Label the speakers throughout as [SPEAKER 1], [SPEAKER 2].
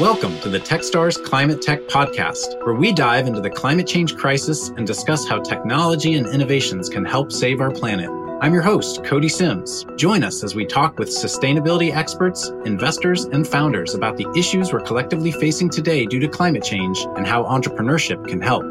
[SPEAKER 1] Welcome to the Techstars Climate Tech Podcast, where we dive into the climate change crisis and discuss how technology and innovations can help save our planet. I'm your host, Cody Sims. Join us as we talk with sustainability experts, investors, and founders about the issues we're collectively facing today due to climate change and how entrepreneurship can help.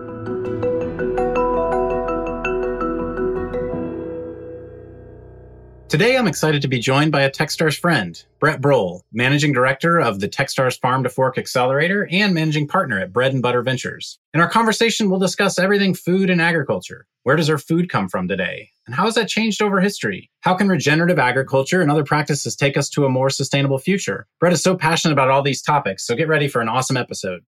[SPEAKER 1] Today, I'm excited to be joined by a Techstars friend, Brett Brohl, Managing Director of the Techstars Farm to Fork Accelerator and Managing Partner at Bread and Butter Ventures. In our conversation, we'll discuss everything food and agriculture. Where does our food come from today? And how has that changed over history? How can regenerative agriculture and other practices take us to a more sustainable future? Brett is so passionate about all these topics, so get ready for an awesome episode.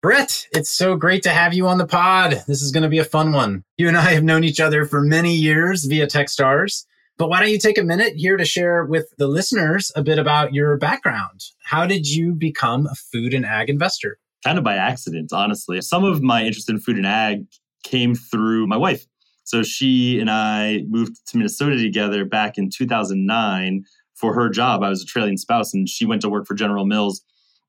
[SPEAKER 1] Brett, it's so great to have you on the pod. This is going to be a fun one. You and I have known each other for many years via Techstars. But why don't you take a minute here to share with the listeners a bit about your background? How did you become a food and ag investor?
[SPEAKER 2] Kind of by accident, honestly. Some of my interest in food and ag came through my wife. So she and I moved to Minnesota together back in 2009 for her job. I was a trailing spouse, and she went to work for General Mills.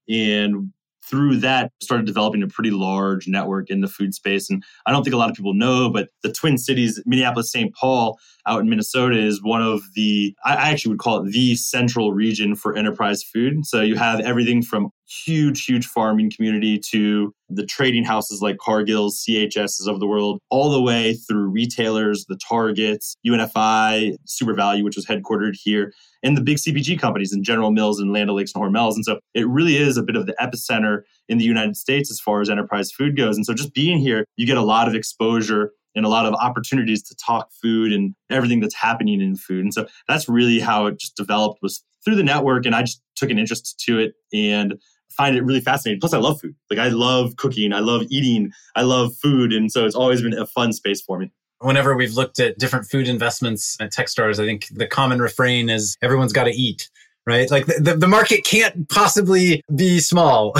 [SPEAKER 2] And through that started developing a pretty large network in the food space and i don't think a lot of people know but the twin cities minneapolis st paul out in minnesota is one of the i actually would call it the central region for enterprise food. So you have everything from huge huge farming community to the trading houses like cargill's chs's of the world all the way through retailers the targets unfi SUPERVALU, which was headquartered here and the big CPG companies and General Mills and Land O'Lakes and Hormels. And so it really is a bit of the epicenter in the United States as far as enterprise food goes. And so just being here, you get a lot of exposure and a lot of opportunities to talk food and everything that's happening in food. And so that's really how it just developed was through the network. And I just took an interest to it and find it really fascinating. Plus, I love food. Like I love cooking. I love eating. I love food. And so it's always been a fun space for me
[SPEAKER 1] whenever we've looked at different food investments at Techstars, I think the common refrain is everyone's got to eat. Right? Like the, the market can't possibly be small.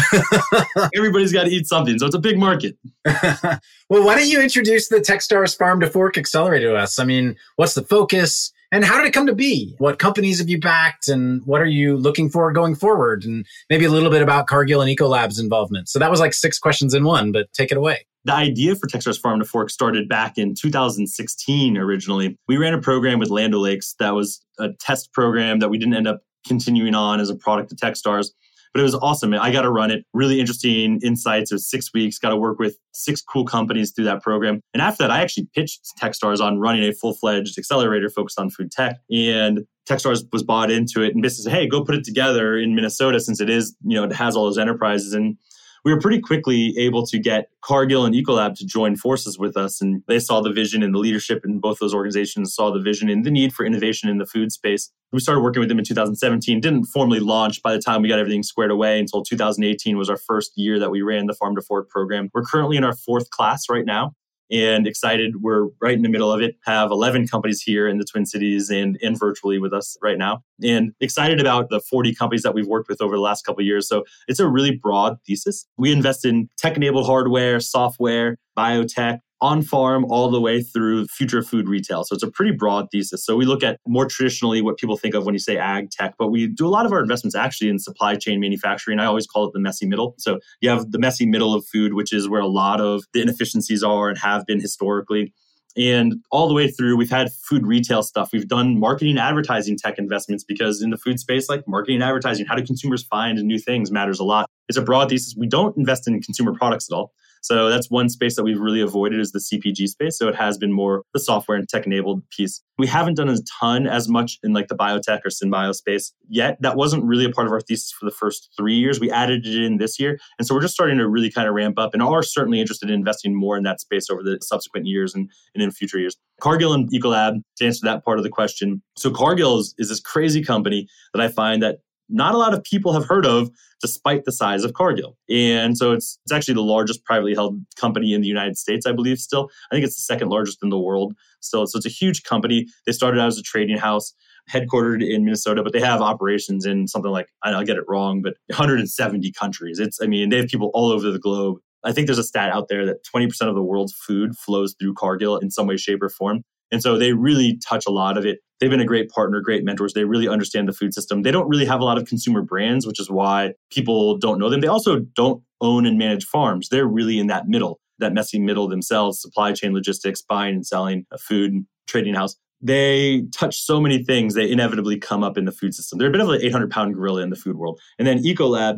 [SPEAKER 2] Everybody's got to eat something. So it's a big market.
[SPEAKER 1] well, why don't you introduce the Techstars Farm to Fork Accelerator to us? I mean, what's the focus? And how did it come to be? What companies have you backed and what are you looking for going forward? And maybe a little bit about Cargill and Ecolab's involvement. So that was like six questions in one, but take it away.
[SPEAKER 2] The idea for Techstars Farm to Fork started back in 2016 originally. We ran a program with Land O'Lakes that was a test program that we didn't end up continuing on as a product of Techstars. But it was awesome. I got to run it. Really interesting insights. It was six weeks. Got to work with six cool companies through that program. And after that, I actually pitched Techstars on running a full fledged accelerator focused on food tech. And Techstars was bought into it and basically said, hey, go put it together in Minnesota since it is, you know, it has all those enterprises. And we were pretty quickly able to get Cargill and Ecolab to join forces with us. And they saw the vision and the leadership in both those organizations saw the vision and the need for innovation in the food space. We started working with them in 2017, didn't formally launch by the time we got everything squared away until 2018 was our first year that we ran the Farm to Fork program. We're currently in our fourth class right now and excited. We're right in the middle of it. Have 11 companies here in the Twin Cities and in virtually with us right now, and excited about the 40 companies that we've worked with over the last couple years. So it's a really broad thesis. We invest in tech-enabled hardware, software, biotech, on farm all the way through future food retail. So it's a pretty broad thesis. So we look at more traditionally what people think of when you say ag tech, but we do a lot of our investments actually in supply chain manufacturing. I always call it the messy middle. So you have the messy middle of food, which is where a lot of the inefficiencies are and have been historically. And all the way through, we've had food retail stuff. We've done marketing advertising tech investments because in the food space, like marketing advertising, how do consumers find new things matters a lot. It's a broad thesis. We don't invest in consumer products at all. So that's one space that we've really avoided is the CPG space. So it has been more the software and tech enabled piece. We haven't done a ton as much in like the biotech or synbio space yet. That wasn't really a part of our thesis for the first three years. We added it in this year. And so we're just starting to really kind of ramp up and are certainly interested in investing more in that space over the subsequent years and, and in future years. Cargill and Ecolab, to answer that part of the question. So Cargill is, is this crazy company that I find that not a lot of people have heard of despite the size of Cargill. And so it's it's actually the largest privately held company in the United States, I believe still. I think it's the second largest in the world still. So it's a huge company. They started out as a trading house headquartered in Minnesota, but they have operations in something like I'll get it wrong, but 170 countries. It's I mean, they have people all over the globe. I think there's a stat out there that 20% of the world's food flows through Cargill in some way, shape, or form. And so they really touch a lot of it. They've been a great partner, great mentors. They really understand the food system. They don't really have a lot of consumer brands, which is why people don't know them. They also don't own and manage farms. They're really in that middle, that messy middle themselves, supply chain logistics, buying and selling a food trading house. They touch so many things, they inevitably come up in the food system. They're a bit of an 800 pound gorilla in the food world. And then Ecolab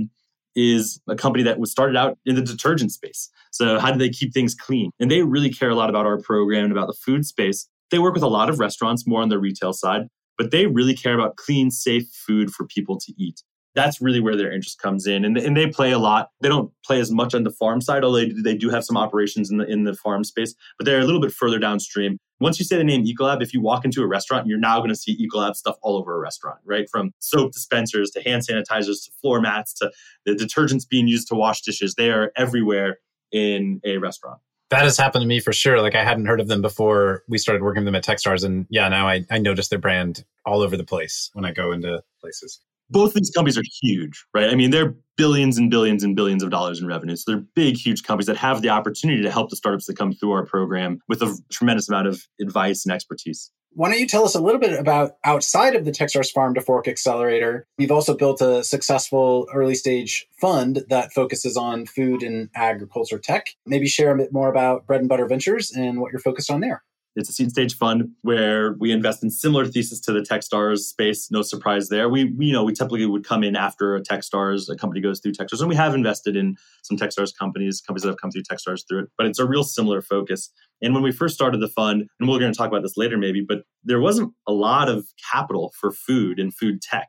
[SPEAKER 2] is a company that was started out in the detergent space. So how do they keep things clean? And they really care a lot about our program and about the food space. They work with a lot of restaurants more on the retail side, but they really care about clean, safe food for people to eat. That's really where their interest comes in. And, and they play a lot. They don't play as much on the farm side, although they, they do have some operations in the, in the farm space, but they're a little bit further downstream. Once you say the name Ecolab, if you walk into a restaurant, you're now going to see Ecolab stuff all over a restaurant, right? From soap dispensers to hand sanitizers to floor mats to the detergents being used to wash dishes. They are everywhere in a restaurant.
[SPEAKER 1] That has happened to me for sure. Like I hadn't heard of them before we started working with them at Techstars. And yeah, now I, I notice their brand all over the place when I go into places
[SPEAKER 2] both these companies are huge, right? I mean, they're billions and billions and billions of dollars in revenue. So they're big, huge companies that have the opportunity to help the startups that come through our program with a tremendous amount of advice and expertise.
[SPEAKER 1] Why don't you tell us a little bit about outside of the Techstars Farm to Fork Accelerator? You've also built a successful early stage fund that focuses on food and agriculture tech. Maybe share a bit more about Bread and Butter Ventures and what you're focused on there.
[SPEAKER 2] It's a seed stage fund where we invest in similar thesis to the Techstars space. No surprise there. We, we, you know, we typically would come in after a Techstars, a company goes through Techstars, and we have invested in some Techstars companies, companies that have come through Techstars through it. But it's a real similar focus. And when we first started the fund, and we're going to talk about this later maybe, but there wasn't a lot of capital for food and food tech.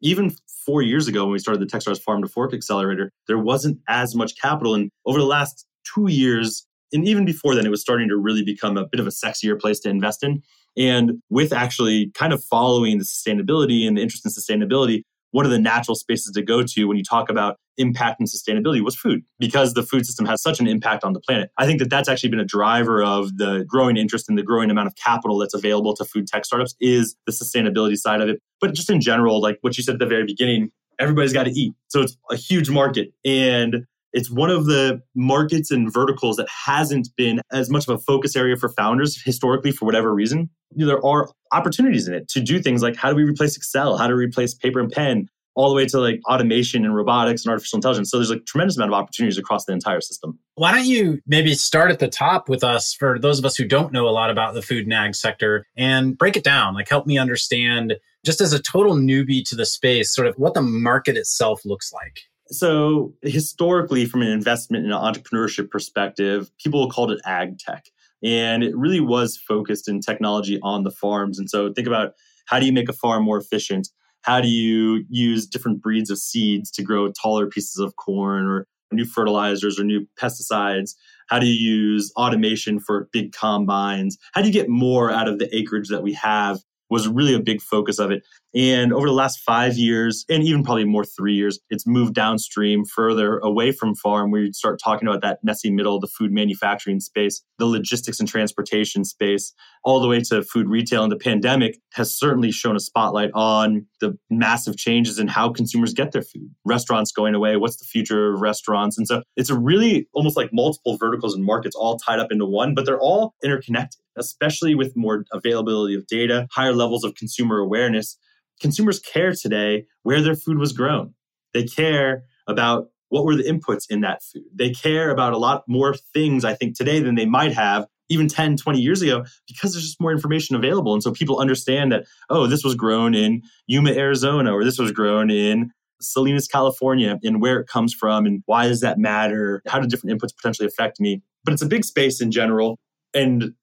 [SPEAKER 2] Even four years ago, when we started the Techstars Farm to Fork Accelerator, there wasn't as much capital. And over the last two years, and even before then, it was starting to really become a bit of a sexier place to invest in. And with actually kind of following the sustainability and the interest in sustainability, one of the natural spaces to go to when you talk about impact and sustainability was food because the food system has such an impact on the planet. I think that that's actually been a driver of the growing interest and the growing amount of capital that's available to food tech startups is the sustainability side of it. But just in general, like what you said at the very beginning, everybody's got to eat. So it's a huge market. And it's one of the markets and verticals that hasn't been as much of a focus area for founders historically for whatever reason. There are opportunities in it to do things like how do we replace Excel? How do we replace paper and pen? All the way to like automation and robotics and artificial intelligence. So there's a tremendous amount of opportunities across the entire system.
[SPEAKER 1] Why don't you maybe start at the top with us for those of us who don't know a lot about the food and ag sector and break it down? Like help me understand just as a total newbie to the space, sort of what the market itself looks like.
[SPEAKER 2] So, historically, from an investment and entrepreneurship perspective, people called it ag tech. And it really was focused in technology on the farms. And so, think about how do you make a farm more efficient? How do you use different breeds of seeds to grow taller pieces of corn or new fertilizers or new pesticides? How do you use automation for big combines? How do you get more out of the acreage that we have was really a big focus of it. And over the last five years, and even probably more three years, it's moved downstream further away from farm where you start talking about that messy middle, the food manufacturing space, the logistics and transportation space, all the way to food retail. And the pandemic has certainly shown a spotlight on the massive changes in how consumers get their food. Restaurants going away, what's the future of restaurants? And so it's a really almost like multiple verticals and markets all tied up into one, but they're all interconnected especially with more availability of data, higher levels of consumer awareness. Consumers care today where their food was grown. They care about what were the inputs in that food. They care about a lot more things, I think, today than they might have even 10, 20 years ago because there's just more information available. And so people understand that, oh, this was grown in Yuma, Arizona, or this was grown in Salinas, California, and where it comes from and why does that matter? How do different inputs potentially affect me? But it's a big space in general. And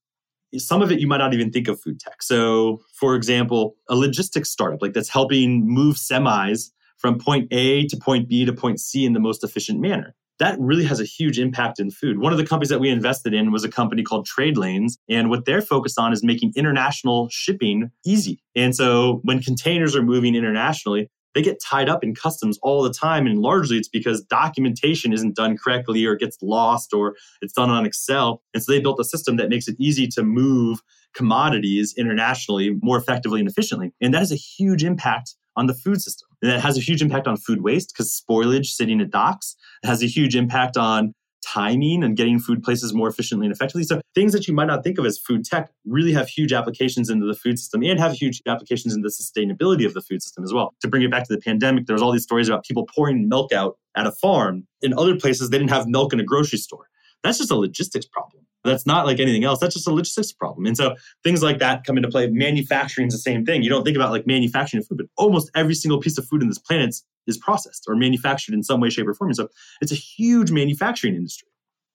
[SPEAKER 2] some of it you might not even think of food tech. So, for example, a logistics startup like that's helping move semis from point A to point B to point C in the most efficient manner. That really has a huge impact in food. One of the companies that we invested in was a company called TradeLanes. And what they're focused on is making international shipping easy. And so when containers are moving internationally, they get tied up in customs all the time. And largely it's because documentation isn't done correctly or gets lost or it's done on Excel. And so they built a system that makes it easy to move commodities internationally more effectively and efficiently. And that has a huge impact on the food system. And that has a huge impact on food waste because spoilage sitting at docks. Has a huge impact on timing and getting food places more efficiently and effectively. So things that you might not think of as food tech really have huge applications into the food system and have huge applications in the sustainability of the food system as well. To bring it back to the pandemic, there was all these stories about people pouring milk out at a farm. In other places, they didn't have milk in a grocery store. That's just a logistics problem. That's not like anything else. That's just a logistics problem. And so things like that come into play. Manufacturing is the same thing. You don't think about like manufacturing food, but almost every single piece of food in this planet is processed or manufactured in some way, shape, or form. And so it's a huge manufacturing industry.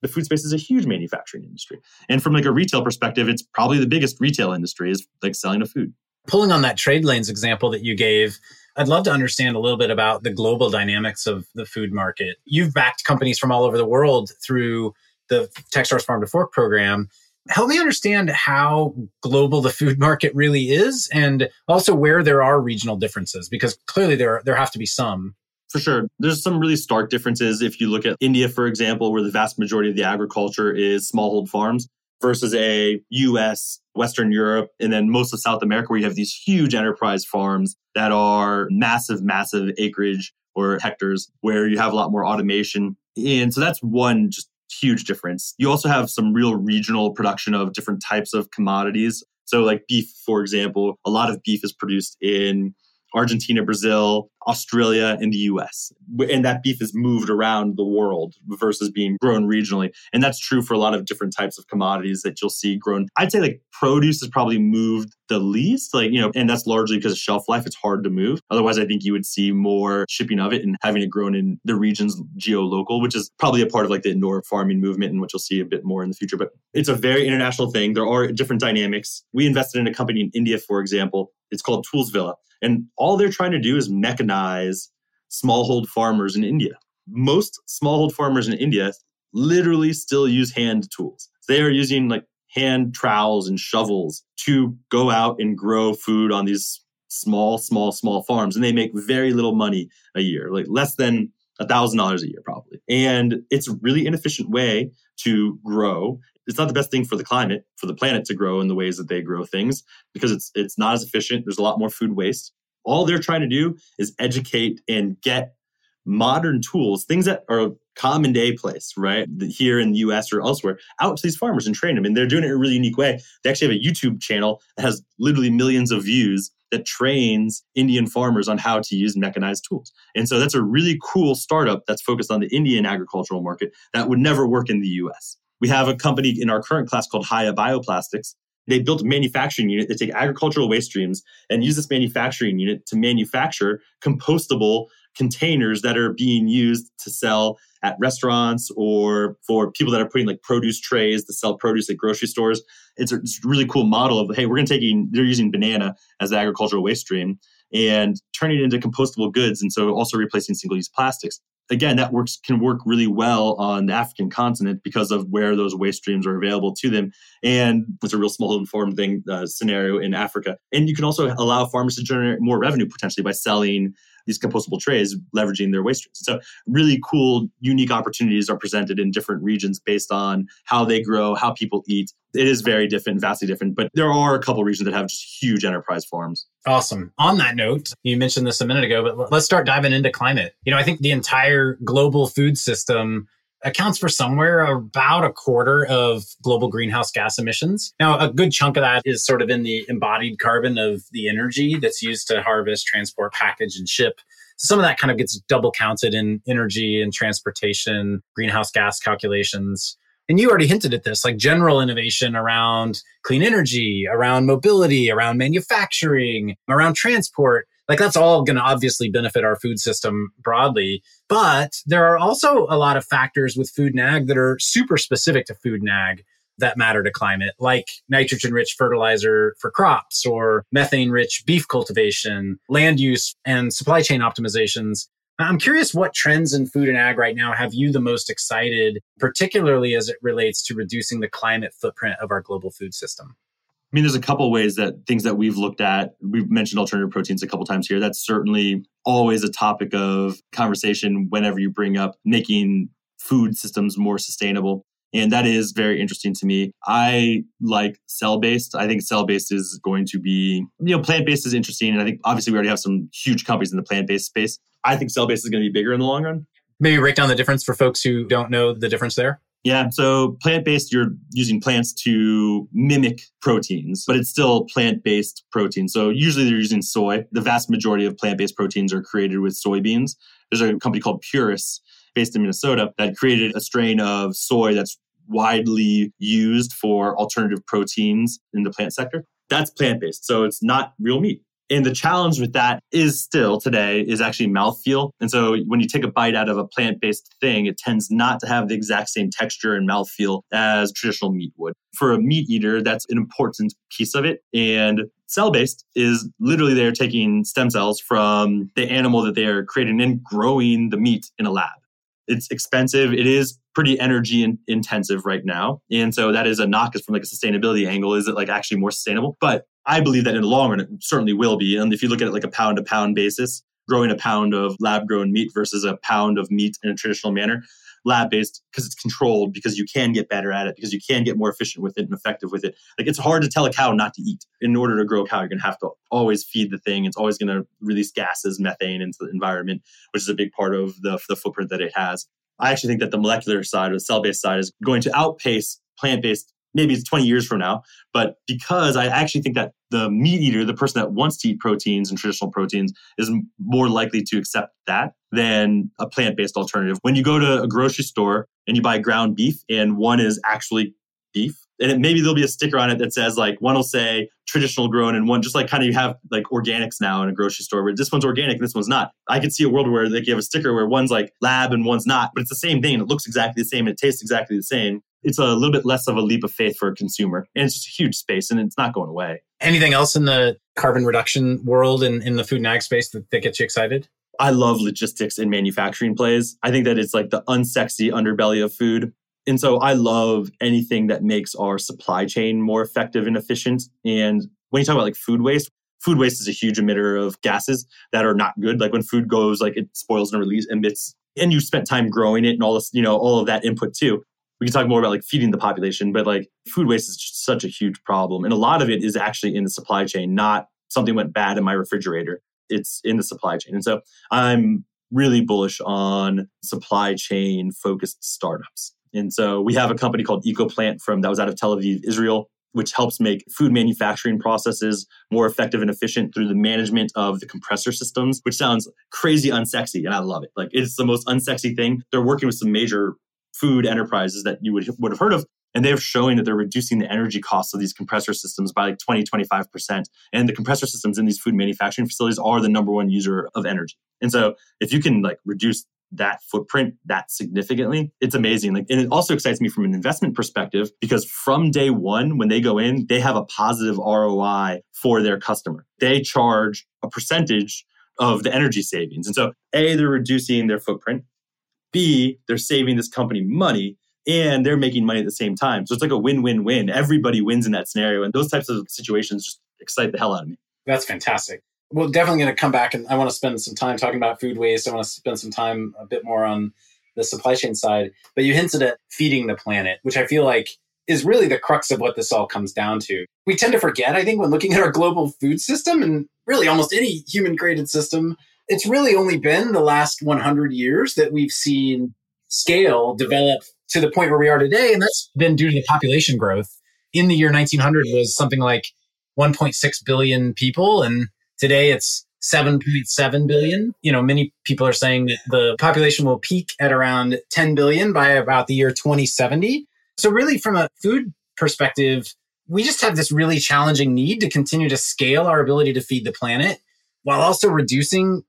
[SPEAKER 2] The food space is a huge manufacturing industry. And from like a retail perspective, it's probably the biggest retail industry is like selling of food.
[SPEAKER 1] Pulling on that TradeLanes example that you gave, I'd love to understand a little bit about the global dynamics of the food market. You've backed companies from all over the world through the Techstars Farm to Fork program. Help me understand how global the food market really is and also where there are regional differences because clearly there there have to be some.
[SPEAKER 2] For sure. There's some really stark differences if you look at India for example where the vast majority of the agriculture is smallhold farms versus a US, Western Europe, and then most of South America where you have these huge enterprise farms that are massive massive acreage or hectares where you have a lot more automation. And so that's one just huge difference. You also have some real regional production of different types of commodities. So, like beef, for example, a lot of beef is produced in Argentina, Brazil, Australia, and the US. And that beef is moved around the world versus being grown regionally. And that's true for a lot of different types of commodities that you'll see grown. I'd say like produce is probably moved the least, like, you know, and that's largely because of shelf life. It's hard to move. Otherwise, I think you would see more shipping of it and having it grown in the regions geo-local, which is probably a part of like the indoor farming movement and what you'll see a bit more in the future. But it's a very international thing. There are different dynamics. We invested in a company in India, for example. It's called Toolsvilla. And all they're trying to do is mechanize smallhold farmers in India. Most smallhold farmers in India literally still use hand tools. They are using like hand trowels and shovels to go out and grow food on these small, small, small farms. And they make very little money a year, like less than a thousand dollars a year, probably. And it's a really inefficient way to grow. It's not the best thing for the climate, for the planet to grow in the ways that they grow things because it's it's not as efficient. There's a lot more food waste. All they're trying to do is educate and get modern tools, things that are common day place, right? Here in the US or elsewhere, out to these farmers and train them. And they're doing it in a really unique way. They actually have a YouTube channel that has literally millions of views that trains Indian farmers on how to use mechanized tools. And so that's a really cool startup that's focused on the Indian agricultural market that would never work in the US. We have a company in our current class called Hiya Bioplastics. They built a manufacturing unit that take agricultural waste streams and use this manufacturing unit to manufacture compostable containers that are being used to sell at restaurants or for people that are putting like produce trays to sell produce at grocery stores. It's a, it's a really cool model of hey, we're going to take they're using banana as the agricultural waste stream and turning it into compostable goods, and so also replacing single use plastics. Again, that works can work really well on the African continent because of where those waste streams are available to them, and it's a real small farm thing uh, scenario in Africa. And you can also allow farmers to generate more revenue potentially by selling these compostable trays, leveraging their waste streams. So really cool, unique opportunities are presented in different regions based on how they grow, how people eat. It is very different, vastly different, but there are a couple regions that have just huge enterprise farms.
[SPEAKER 1] Awesome. On that note, you mentioned this a minute ago, but let's start diving into climate. You know, I think the entire global food system accounts for somewhere about a quarter of global greenhouse gas emissions. Now, a good chunk of that is sort of in the embodied carbon of the energy that's used to harvest, transport, package, and ship. So some of that kind of gets double counted in energy and transportation, greenhouse gas calculations. And you already hinted at this, like general innovation around clean energy, around mobility, around manufacturing, around transport like that's all going to obviously benefit our food system broadly. But there are also a lot of factors with food and ag that are super specific to food and ag that matter to climate, like nitrogen rich fertilizer for crops or methane rich beef cultivation, land use, and supply chain optimizations. I'm curious what trends in food and ag right now have you the most excited, particularly as it relates to reducing the climate footprint of our global food system?
[SPEAKER 2] I mean, there's a couple ways that things that we've looked at. We've mentioned alternative proteins a couple times here. That's certainly always a topic of conversation whenever you bring up making food systems more sustainable. And that is very interesting to me. I like cell based. I think cell based is going to be, you know, plant based is interesting. And I think obviously we already have some huge companies in the plant based space. I think cell based is going to be bigger in the long run
[SPEAKER 1] Maybe break down the difference for folks who don't know the difference there.
[SPEAKER 2] Yeah. So plant based, you're using plants to mimic proteins, but it's still plant based protein. So usually they're using soy. The vast majority of plant based proteins are created with soybeans. There's a company called Puris based in Minnesota that created a strain of soy that's widely used for alternative proteins in the plant sector. That's plant based. So it's not real meat. And the challenge with that is still today is actually mouthfeel. And so when you take a bite out of a plant based thing, it tends not to have the exact same texture and mouthfeel as traditional meat would. For a meat eater, that's an important piece of it. And cell based is literally they're taking stem cells from the animal that they are creating and growing the meat in a lab. It's expensive. It is pretty energy in- intensive right now. And so that is a knock is from like a sustainability angle. Is it like actually more sustainable? But I believe that in the long run, it certainly will be. And if you look at it like a pound to pound basis, growing a pound of lab grown meat versus a pound of meat in a traditional manner, lab based because it's controlled, because you can get better at it, because you can get more efficient with it and effective with it. Like it's hard to tell a cow not to eat. In order to grow a cow, you're going to have to always feed the thing. It's always going to release gases, methane into the environment, which is a big part of the, the footprint that it has. I actually think that the molecular side or the cell based side is going to outpace plant based maybe it's 20 years from now. But because I actually think that the meat eater, the person that wants to eat proteins and traditional proteins, is more likely to accept that than a plant based alternative. When you go to a grocery store and you buy ground beef and one is actually beef, and it, maybe there'll be a sticker on it that says like one will say traditional grown and one just like kind of you have like organics now in a grocery store where this one's organic and this one's not. I could see a world where like you have a sticker where one's like lab and one's not, but it's the same thing. It looks exactly the same. And it tastes exactly the same it's a little bit less of a leap of faith for a consumer. And it's just a huge space and it's not going away.
[SPEAKER 1] Anything else in the carbon reduction world and in the food and ag space that, that gets you excited?
[SPEAKER 2] I love logistics and manufacturing plays. I think that it's like the unsexy underbelly of food. And so I love anything that makes our supply chain more effective and efficient. And when you talk about like food waste, food waste is a huge emitter of gases that are not good. Like when food goes, like it spoils and release emits and you spent time growing it and all this, you know, all of that input too we can talk more about like feeding the population, but like food waste is just such a huge problem. And a lot of it is actually in the supply chain, not something went bad in my refrigerator. It's in the supply chain. And so I'm really bullish on supply chain focused startups. And so we have a company called EcoPlant from that was out of Tel Aviv, Israel, which helps make food manufacturing processes more effective and efficient through the management of the compressor systems, which sounds crazy unsexy. And I love it. Like it's the most unsexy thing. They're working with some major food enterprises that you would, would have heard of. And they're showing that they're reducing the energy costs of these compressor systems by like 20, 25%. And the compressor systems in these food manufacturing facilities are the number one user of energy. And so if you can like reduce that footprint that significantly, it's amazing. Like, and it also excites me from an investment perspective because from day one, when they go in, they have a positive ROI for their customer. They charge a percentage of the energy savings. And so, A, they're reducing their footprint. B, they're saving this company money and they're making money at the same time. So it's like a win win win. Everybody wins in that scenario. And those types of situations just excite the hell out of me.
[SPEAKER 1] That's fantastic. We're definitely going to come back and I want to spend some time talking about food waste. I want to spend some time a bit more on the supply chain side. But you hinted at feeding the planet, which I feel like is really the crux of what this all comes down to. We tend to forget, I think, when looking at our global food system and really almost any human created system, it's really only been the last 100 years that we've seen scale develop to the point where we are today. And that's been due to the population growth. In the year 1900 was something like 1.6 billion people. And today it's 7.7 billion. You know, many people are saying that the population will peak at around 10 billion by about the year 2070. So really from a food perspective, we just have this really challenging need to continue to scale our ability to feed the planet while also reducing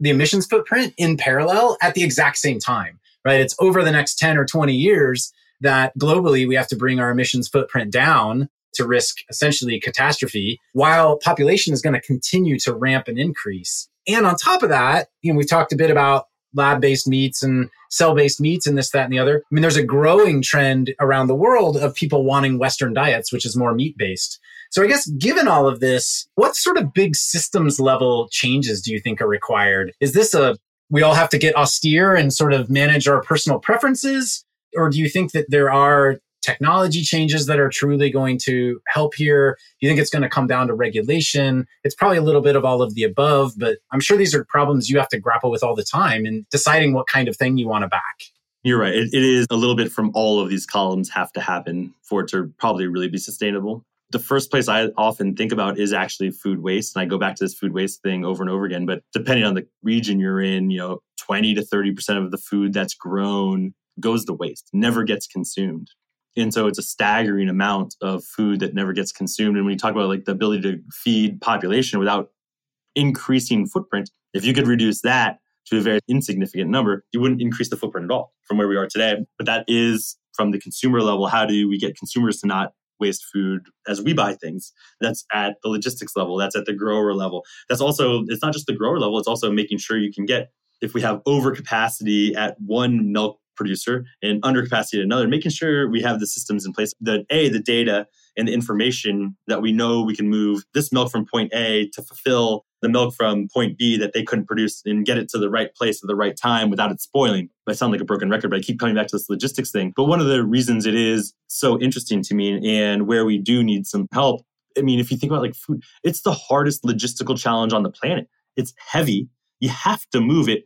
[SPEAKER 1] the emissions footprint in parallel at the exact same time, right? It's over the next 10 or 20 years that globally we have to bring our emissions footprint down to risk essentially catastrophe while population is going to continue to ramp and increase. And on top of that, you know, we talked a bit about lab based meats and cell based meats and this, that, and the other. I mean, there's a growing trend around the world of people wanting Western diets, which is more meat based. So I guess given all of this, what sort of big systems level changes do you think are required? Is this a we all have to get austere and sort of manage our personal preferences? Or do you think that there are technology changes that are truly going to help here? Do you think it's going to come down to regulation? It's probably a little bit of all of the above, but I'm sure these are problems you have to grapple with all the time in deciding what kind of thing you want to back.
[SPEAKER 2] You're right. It, it is a little bit from all of these columns have to happen for it to probably really be sustainable. The first place I often think about is actually food waste. And I go back to this food waste thing over and over again. But depending on the region you're in, you know, 20 to 30% of the food that's grown goes to waste, never gets consumed. And so it's a staggering amount of food that never gets consumed. And when you talk about like the ability to feed population without increasing footprint, if you could reduce that to a very insignificant number, you wouldn't increase the footprint at all from where we are today. But that is from the consumer level. How do we get consumers to not waste food as we buy things? That's at the logistics level. That's at the grower level. That's also, it's not just the grower level, it's also making sure you can get if we have overcapacity at one milk producer and undercapacity at another, making sure we have the systems in place that A, the data and the information that we know we can move this milk from point A to fulfill the milk from point B that they couldn't produce and get it to the right place at the right time without it spoiling. I sound like a broken record, but I keep coming back to this logistics thing. But one of the reasons it is so interesting to me and where we do need some help, I mean, if you think about like food, it's the hardest logistical challenge on the planet. It's heavy. You have to move it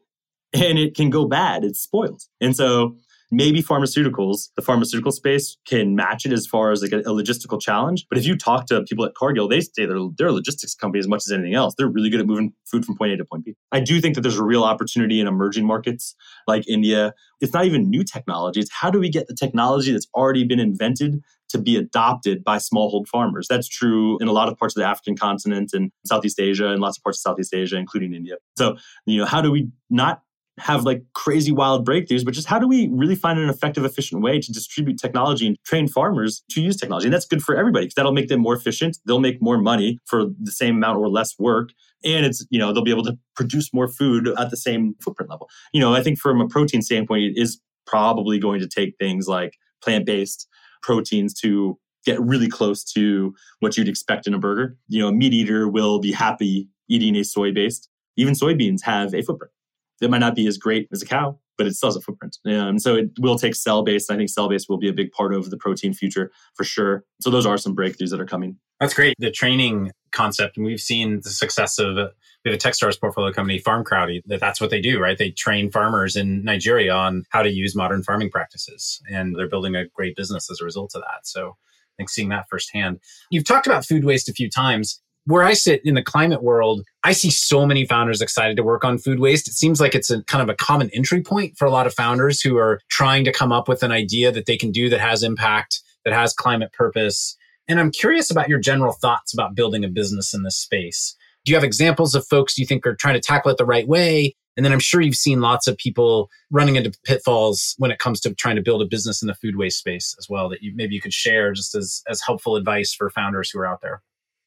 [SPEAKER 2] and it can go bad. It's spoiled. And so maybe pharmaceuticals, the pharmaceutical space can match it as far as like a, a, logistical challenge. But if you talk to people at Cargill, they say they're, they're a logistics company as much as anything else. They're really good at moving food from point A to point B. I do think that there's a real opportunity in emerging markets like India. It's not even new technology. It's how do we get the technology that's already been invented to be adopted by smallhold farmers. That's true in a lot of parts of the African continent and Southeast Asia and lots of parts of Southeast Asia, including India. So, you know, how do we not have like crazy wild breakthroughs, but just how do we really find an effective, efficient way to distribute technology and train farmers to use technology? And that's good for everybody because that'll make them more efficient. They'll make more money for the same amount or less work. And it's, you know, they'll be able to produce more food at the same footprint level. You know, I think from a protein standpoint, it is probably going to take things like plant based proteins to get really close to what you'd expect in a burger. You know, a meat eater will be happy eating a soy based. Even soybeans have a footprint that might not be as great as a cow, but it still has a footprint. And so it will take cell based. I think cell based will be a big part of the protein future for sure. So those are some breakthroughs that are coming.
[SPEAKER 1] That's great. The training concept, and we've seen the success of we have a Techstars portfolio company, FarmCrowdy, that that's what they do, right? They train farmers in Nigeria on how to use modern farming practices, and they're building a great business as a result of that. So I think seeing that firsthand. You've talked about food waste a few times where I sit in the climate world, I see so many founders excited to work on food waste. It seems like it's a kind of a common entry point for a lot of founders who are trying to come up with an idea that they can do that has impact, that has climate purpose. And I'm curious about your general thoughts about building a business in this space. Do you have examples of folks you think are trying to tackle it the right way? And then I'm sure you've seen lots of people running into pitfalls when it comes to trying to build a business in the food waste space as well that you maybe you could share just as as helpful advice for founders who are out there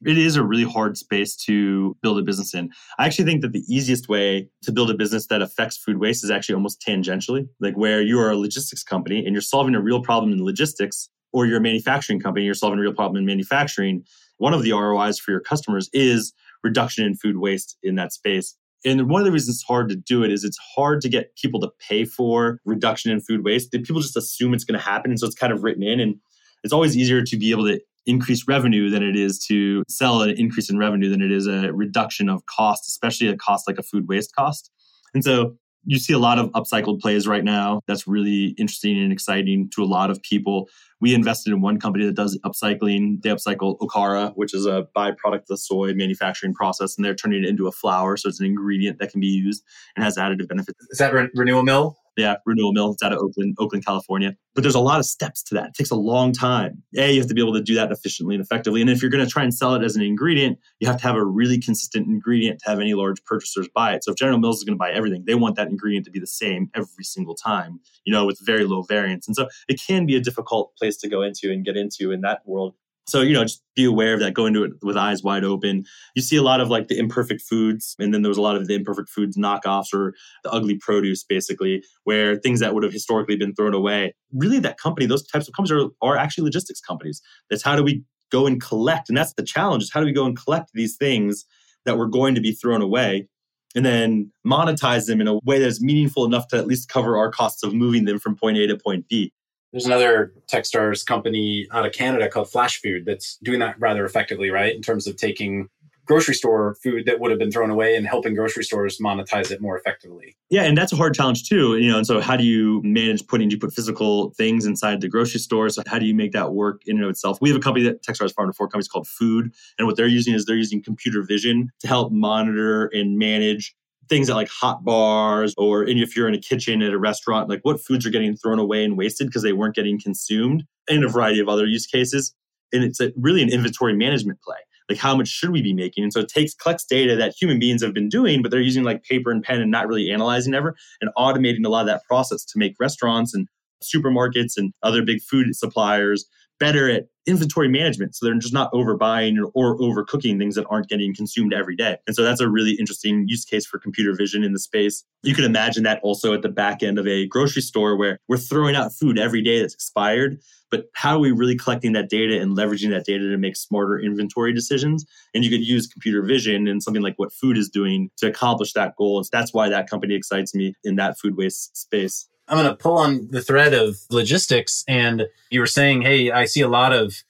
[SPEAKER 2] it is a really hard space to build a business in. I actually think that the easiest way to build a business that affects food waste is actually almost tangentially, like where you are a logistics company and you're solving a real problem in logistics, or you're a manufacturing company, you're solving a real problem in manufacturing. One of the ROIs for your customers is reduction in food waste in that space. And one of the reasons it's hard to do it is it's hard to get people to pay for reduction in food waste. People just assume it's going to happen. And so it's kind of written in. And it's always easier to be able to increase revenue than it is to sell an increase in revenue than it is a reduction of cost, especially a cost like a food waste cost. And so you see a lot of upcycled plays right now. That's really interesting and exciting to a lot of people. We invested in one company that does upcycling. They upcycle okara, which is a byproduct of the soy manufacturing process, and they're turning it into a flour. So it's an ingredient that can be used and has additive benefits.
[SPEAKER 1] Is that Re- Renewal Mill?
[SPEAKER 2] Yeah, Renewal Mill. It's out of Oakland, Oakland, California. But there's a lot of steps to that. It takes a long time. A, you have to be able to do that efficiently and effectively. And if you're going to try and sell it as an ingredient, you have to have a really consistent ingredient to have any large purchasers buy it. So if General Mills is going to buy everything, they want that ingredient to be the same every single time, you know, with very low variance. And so it can be a difficult place to go into and get into in that world. So, you know, just be aware of that. Go into it with eyes wide open. You see a lot of like the imperfect foods, and then there was a lot of the imperfect foods knockoffs or the ugly produce, basically, where things that would have historically been thrown away. Really, that company, those types of companies are, are actually logistics companies. That's how do we go and collect? And that's the challenge is how do we go and collect these things that were going to be thrown away and then monetize them in a way that's meaningful enough to at least cover our costs of moving them from point A to point B.
[SPEAKER 1] There's another Techstars company out of Canada called Flashfood that's doing that rather effectively, right? In terms of taking grocery store food that would have been thrown away and helping grocery stores monetize it more effectively.
[SPEAKER 2] Yeah, and that's a hard challenge too. You know, and so how do you manage putting? Do you put physical things inside the grocery store? So how do you make that work in and of itself? We have a company that Techstars Farm to Fork companies called Food, and what they're using is they're using computer vision to help monitor and manage things at like hot bars or if you're in a kitchen at a restaurant like what foods are getting thrown away and wasted because they weren't getting consumed and a variety of other use cases. And it's a, really an inventory management play. Like how much should we be making? And so it takes collects data that human beings have been doing but they're using like paper and pen and not really analyzing ever and automating a lot of that process to make restaurants and supermarkets and other big food suppliers better at inventory management. So they're just not overbuying or overcooking things that aren't getting consumed every day. And so that's a really interesting use case for computer vision in the space. You can imagine that also at the back end of a grocery store where we're throwing out food every day that's expired. But how are we really collecting that data and leveraging that data to make smarter inventory decisions? And you could use computer vision and something like what Phood is doing to accomplish that goal. And that's why that company excites me in that food waste space
[SPEAKER 1] I'm going to pull on the thread of logistics. And you were saying, hey, I see a lot of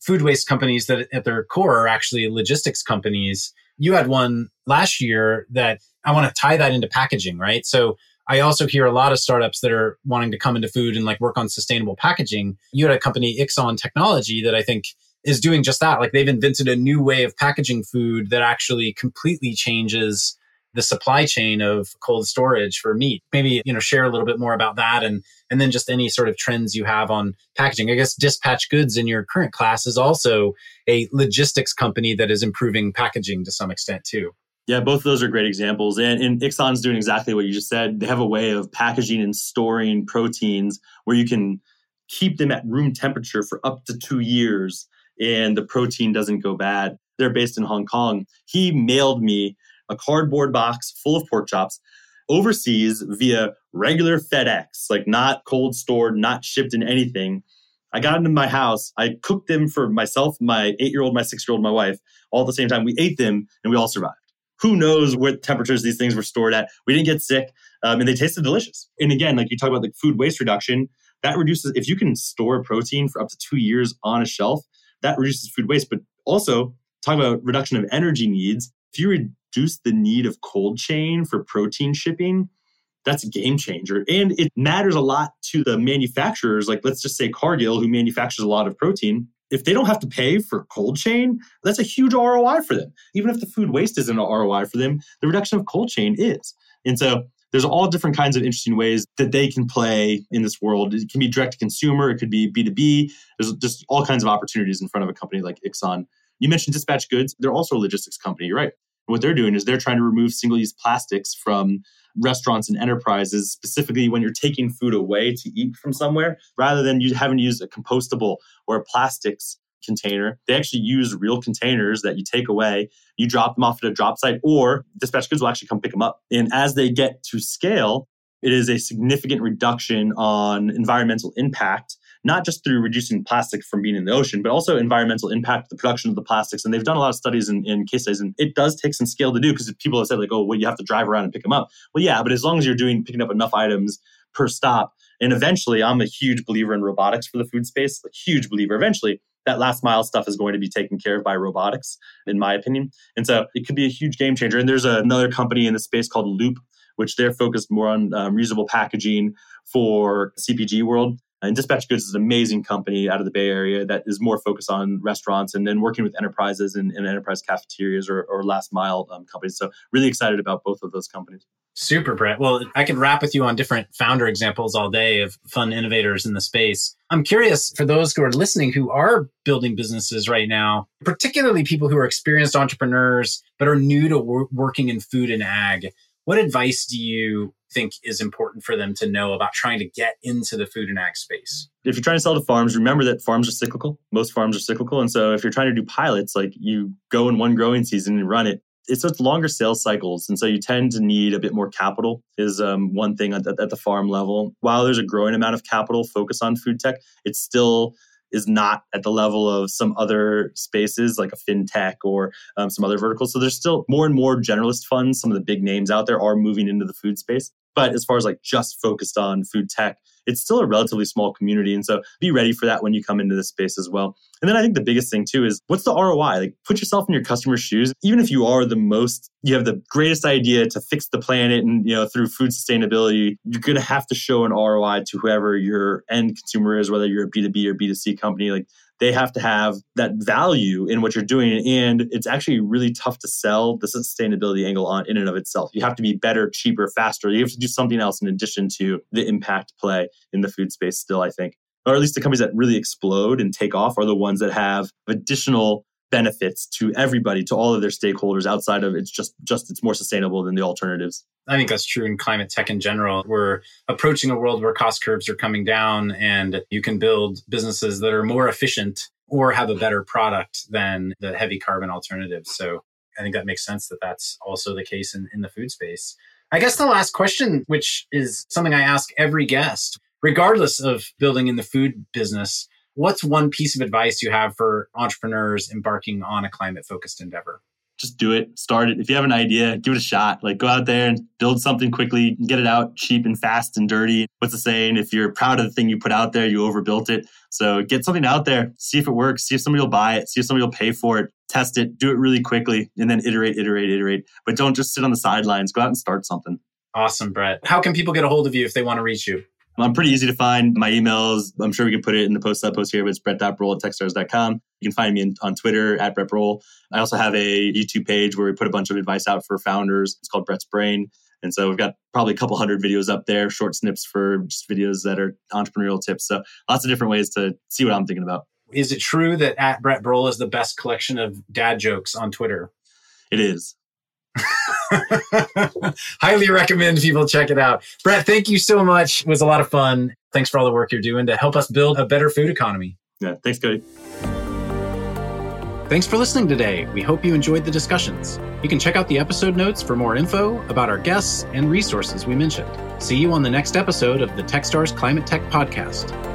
[SPEAKER 1] food waste companies that at their core are actually logistics companies. You had one last year that I want to tie that into packaging, right? So I also hear a lot of startups that are wanting to come into food and like work on sustainable packaging. You had a company, Ixon Technology, that I think is doing just that. Like they've invented a new way of packaging food that actually completely changes the supply chain of cold storage for meat. Maybe, you know, share a little bit more about that and and then just any sort of trends you have on packaging. I guess Dispatch Goods in your current class is also a logistics company that is improving packaging to some extent too.
[SPEAKER 2] Yeah, both of those are great examples. And, and Ixon's doing exactly what you just said. They have a way of packaging and storing proteins where you can keep them at room temperature for up to two years and the protein doesn't go bad. They're based in Hong Kong. He mailed me a cardboard box full of pork chops overseas via regular FedEx, like not cold stored, not shipped in anything. I got them in my house. I cooked them for myself, my eight year old, my six year old, my wife, all at the same time. We ate them and we all survived. Who knows what temperatures these things were stored at? We didn't get sick um, and they tasted delicious. And again, like you talk about the food waste reduction, that reduces, if you can store protein for up to two years on a shelf, that reduces food waste. But also, talk about reduction of energy needs. If you reduce the need of cold chain for protein shipping, that's a game changer. And it matters a lot to the manufacturers. Like, let's just say Cargill, who manufactures a lot of protein. If they don't have to pay for cold chain, that's a huge ROI for them. Even if the food waste isn't an ROI for them, the reduction of cold chain is. And so there's all different kinds of interesting ways that they can play in this world. It can be direct to consumer, it could be B2B. There's just all kinds of opportunities in front of a company like Ixon. You mentioned Dispatch Goods. They're also a logistics company. You're right what they're doing is they're trying to remove single use plastics from restaurants and enterprises, specifically when you're taking food away to eat from somewhere, rather than you having to use a compostable or a plastics container. They actually use real containers that you take away, you drop them off at a drop site, or dispatch goods will actually come pick them up. And as they get to scale, it is a significant reduction on environmental impact not just through reducing plastic from being in the ocean, but also environmental impact, the production of the plastics. And they've done a lot of studies in, in case studies, and it does take some scale to do because people have said, like, oh, well, you have to drive around and pick them up. Well, yeah, but as long as you're doing picking up enough items per stop, and eventually, I'm a huge believer in robotics for the food space, a huge believer. Eventually, that last mile stuff is going to be taken care of by robotics, in my opinion. And so it could be a huge game changer. And there's another company in the space called Loop, which they're focused more on um, reusable packaging for CPG world. And Dispatch Goods is an amazing company out of the Bay Area that is more focused on restaurants and then working with enterprises and, and enterprise cafeterias or, or last mile um, companies. So, really excited about both of those companies.
[SPEAKER 1] Super, Brett. Well, I can wrap with you on different founder examples all day of fun innovators in the space. I'm curious for those who are listening who are building businesses right now, particularly people who are experienced entrepreneurs but are new to wor- working in food and ag. What advice do you think is important for them to know about trying to get into the food and ag space?
[SPEAKER 2] If you're trying to sell to farms, remember that farms are cyclical. Most farms are cyclical. And so if you're trying to do pilots, like you go in one growing season and run it, it's it's longer sales cycles, and so you tend to need a bit more capital. Is um, one thing at, at the farm level. While there's a growing amount of capital focused on food tech, it's still is not at the level of some other spaces like a fintech or um, some other verticals. So there's still more and more generalist funds. Some of the big names out there are moving into the food space. But as far as like just focused on food tech, it's still a relatively small community. And so be ready for that when you come into this space as well. And then I think the biggest thing too is what's the ROI? Like put yourself in your customer's shoes. Even if you are the most, you have the greatest idea to fix the planet and, you know, through food sustainability, you're going to have to show an ROI to whoever your end consumer is, whether you're a B2B or B2C company. Like they have to have that value in what you're doing. And it's actually really tough to sell the sustainability angle on in and of itself. You have to be better, cheaper, faster. You have to do something else in addition to the impact play in the food space still, I think. Or at least the companies that really explode and take off are the ones that have additional benefits to everybody, to all of their stakeholders outside of it's just just it's more sustainable than the alternatives.
[SPEAKER 1] I think that's true in climate tech in general. We're approaching a world where cost curves are coming down and you can build businesses that are more efficient or have a better product than the heavy carbon alternatives. So I think that makes sense that that's also the case in, in the food space. I guess the last question, which is something I ask every guest, regardless of building in the food business, what's one piece of advice you have for entrepreneurs embarking on a climate focused endeavor?
[SPEAKER 2] just do it, start it. If you have an idea, give it a shot. Like go out there and build something quickly, get it out cheap and fast and dirty. What's the saying? If you're proud of the thing you put out there, you overbuilt it. So get something out there, see if it works, see if somebody will buy it, see if somebody will pay for it, test it, do it really quickly, and then iterate, iterate, iterate. But don't just sit on the sidelines. Go out and start something.
[SPEAKER 1] Awesome, Brett. How can people get a hold of you if they want to reach you?
[SPEAKER 2] Um, I'm pretty easy to find. My emails, I'm sure we can put it in the post that post here, but it's brett.brohl at techstars.com. You can find me in, on Twitter at Brett Brohl. I also have a YouTube page where we put a bunch of advice out for founders. It's called Brett's Brain. And so we've got probably a couple hundred videos up there, short snips for just videos that are entrepreneurial tips. So lots of different ways to see what I'm thinking about.
[SPEAKER 1] Is it true that at Brett Brohl is the best collection of dad jokes on Twitter?
[SPEAKER 2] It is.
[SPEAKER 1] Highly recommend people check it out. Brett, thank you so much. It was a lot of fun. Thanks for all the work you're doing to help us build a better food economy.
[SPEAKER 2] Yeah, thanks, Cody.
[SPEAKER 1] Thanks for listening today. We hope you enjoyed the discussions. You can check out the episode notes for more info about our guests and resources we mentioned. See you on the next episode of the Techstars Climate Tech Podcast.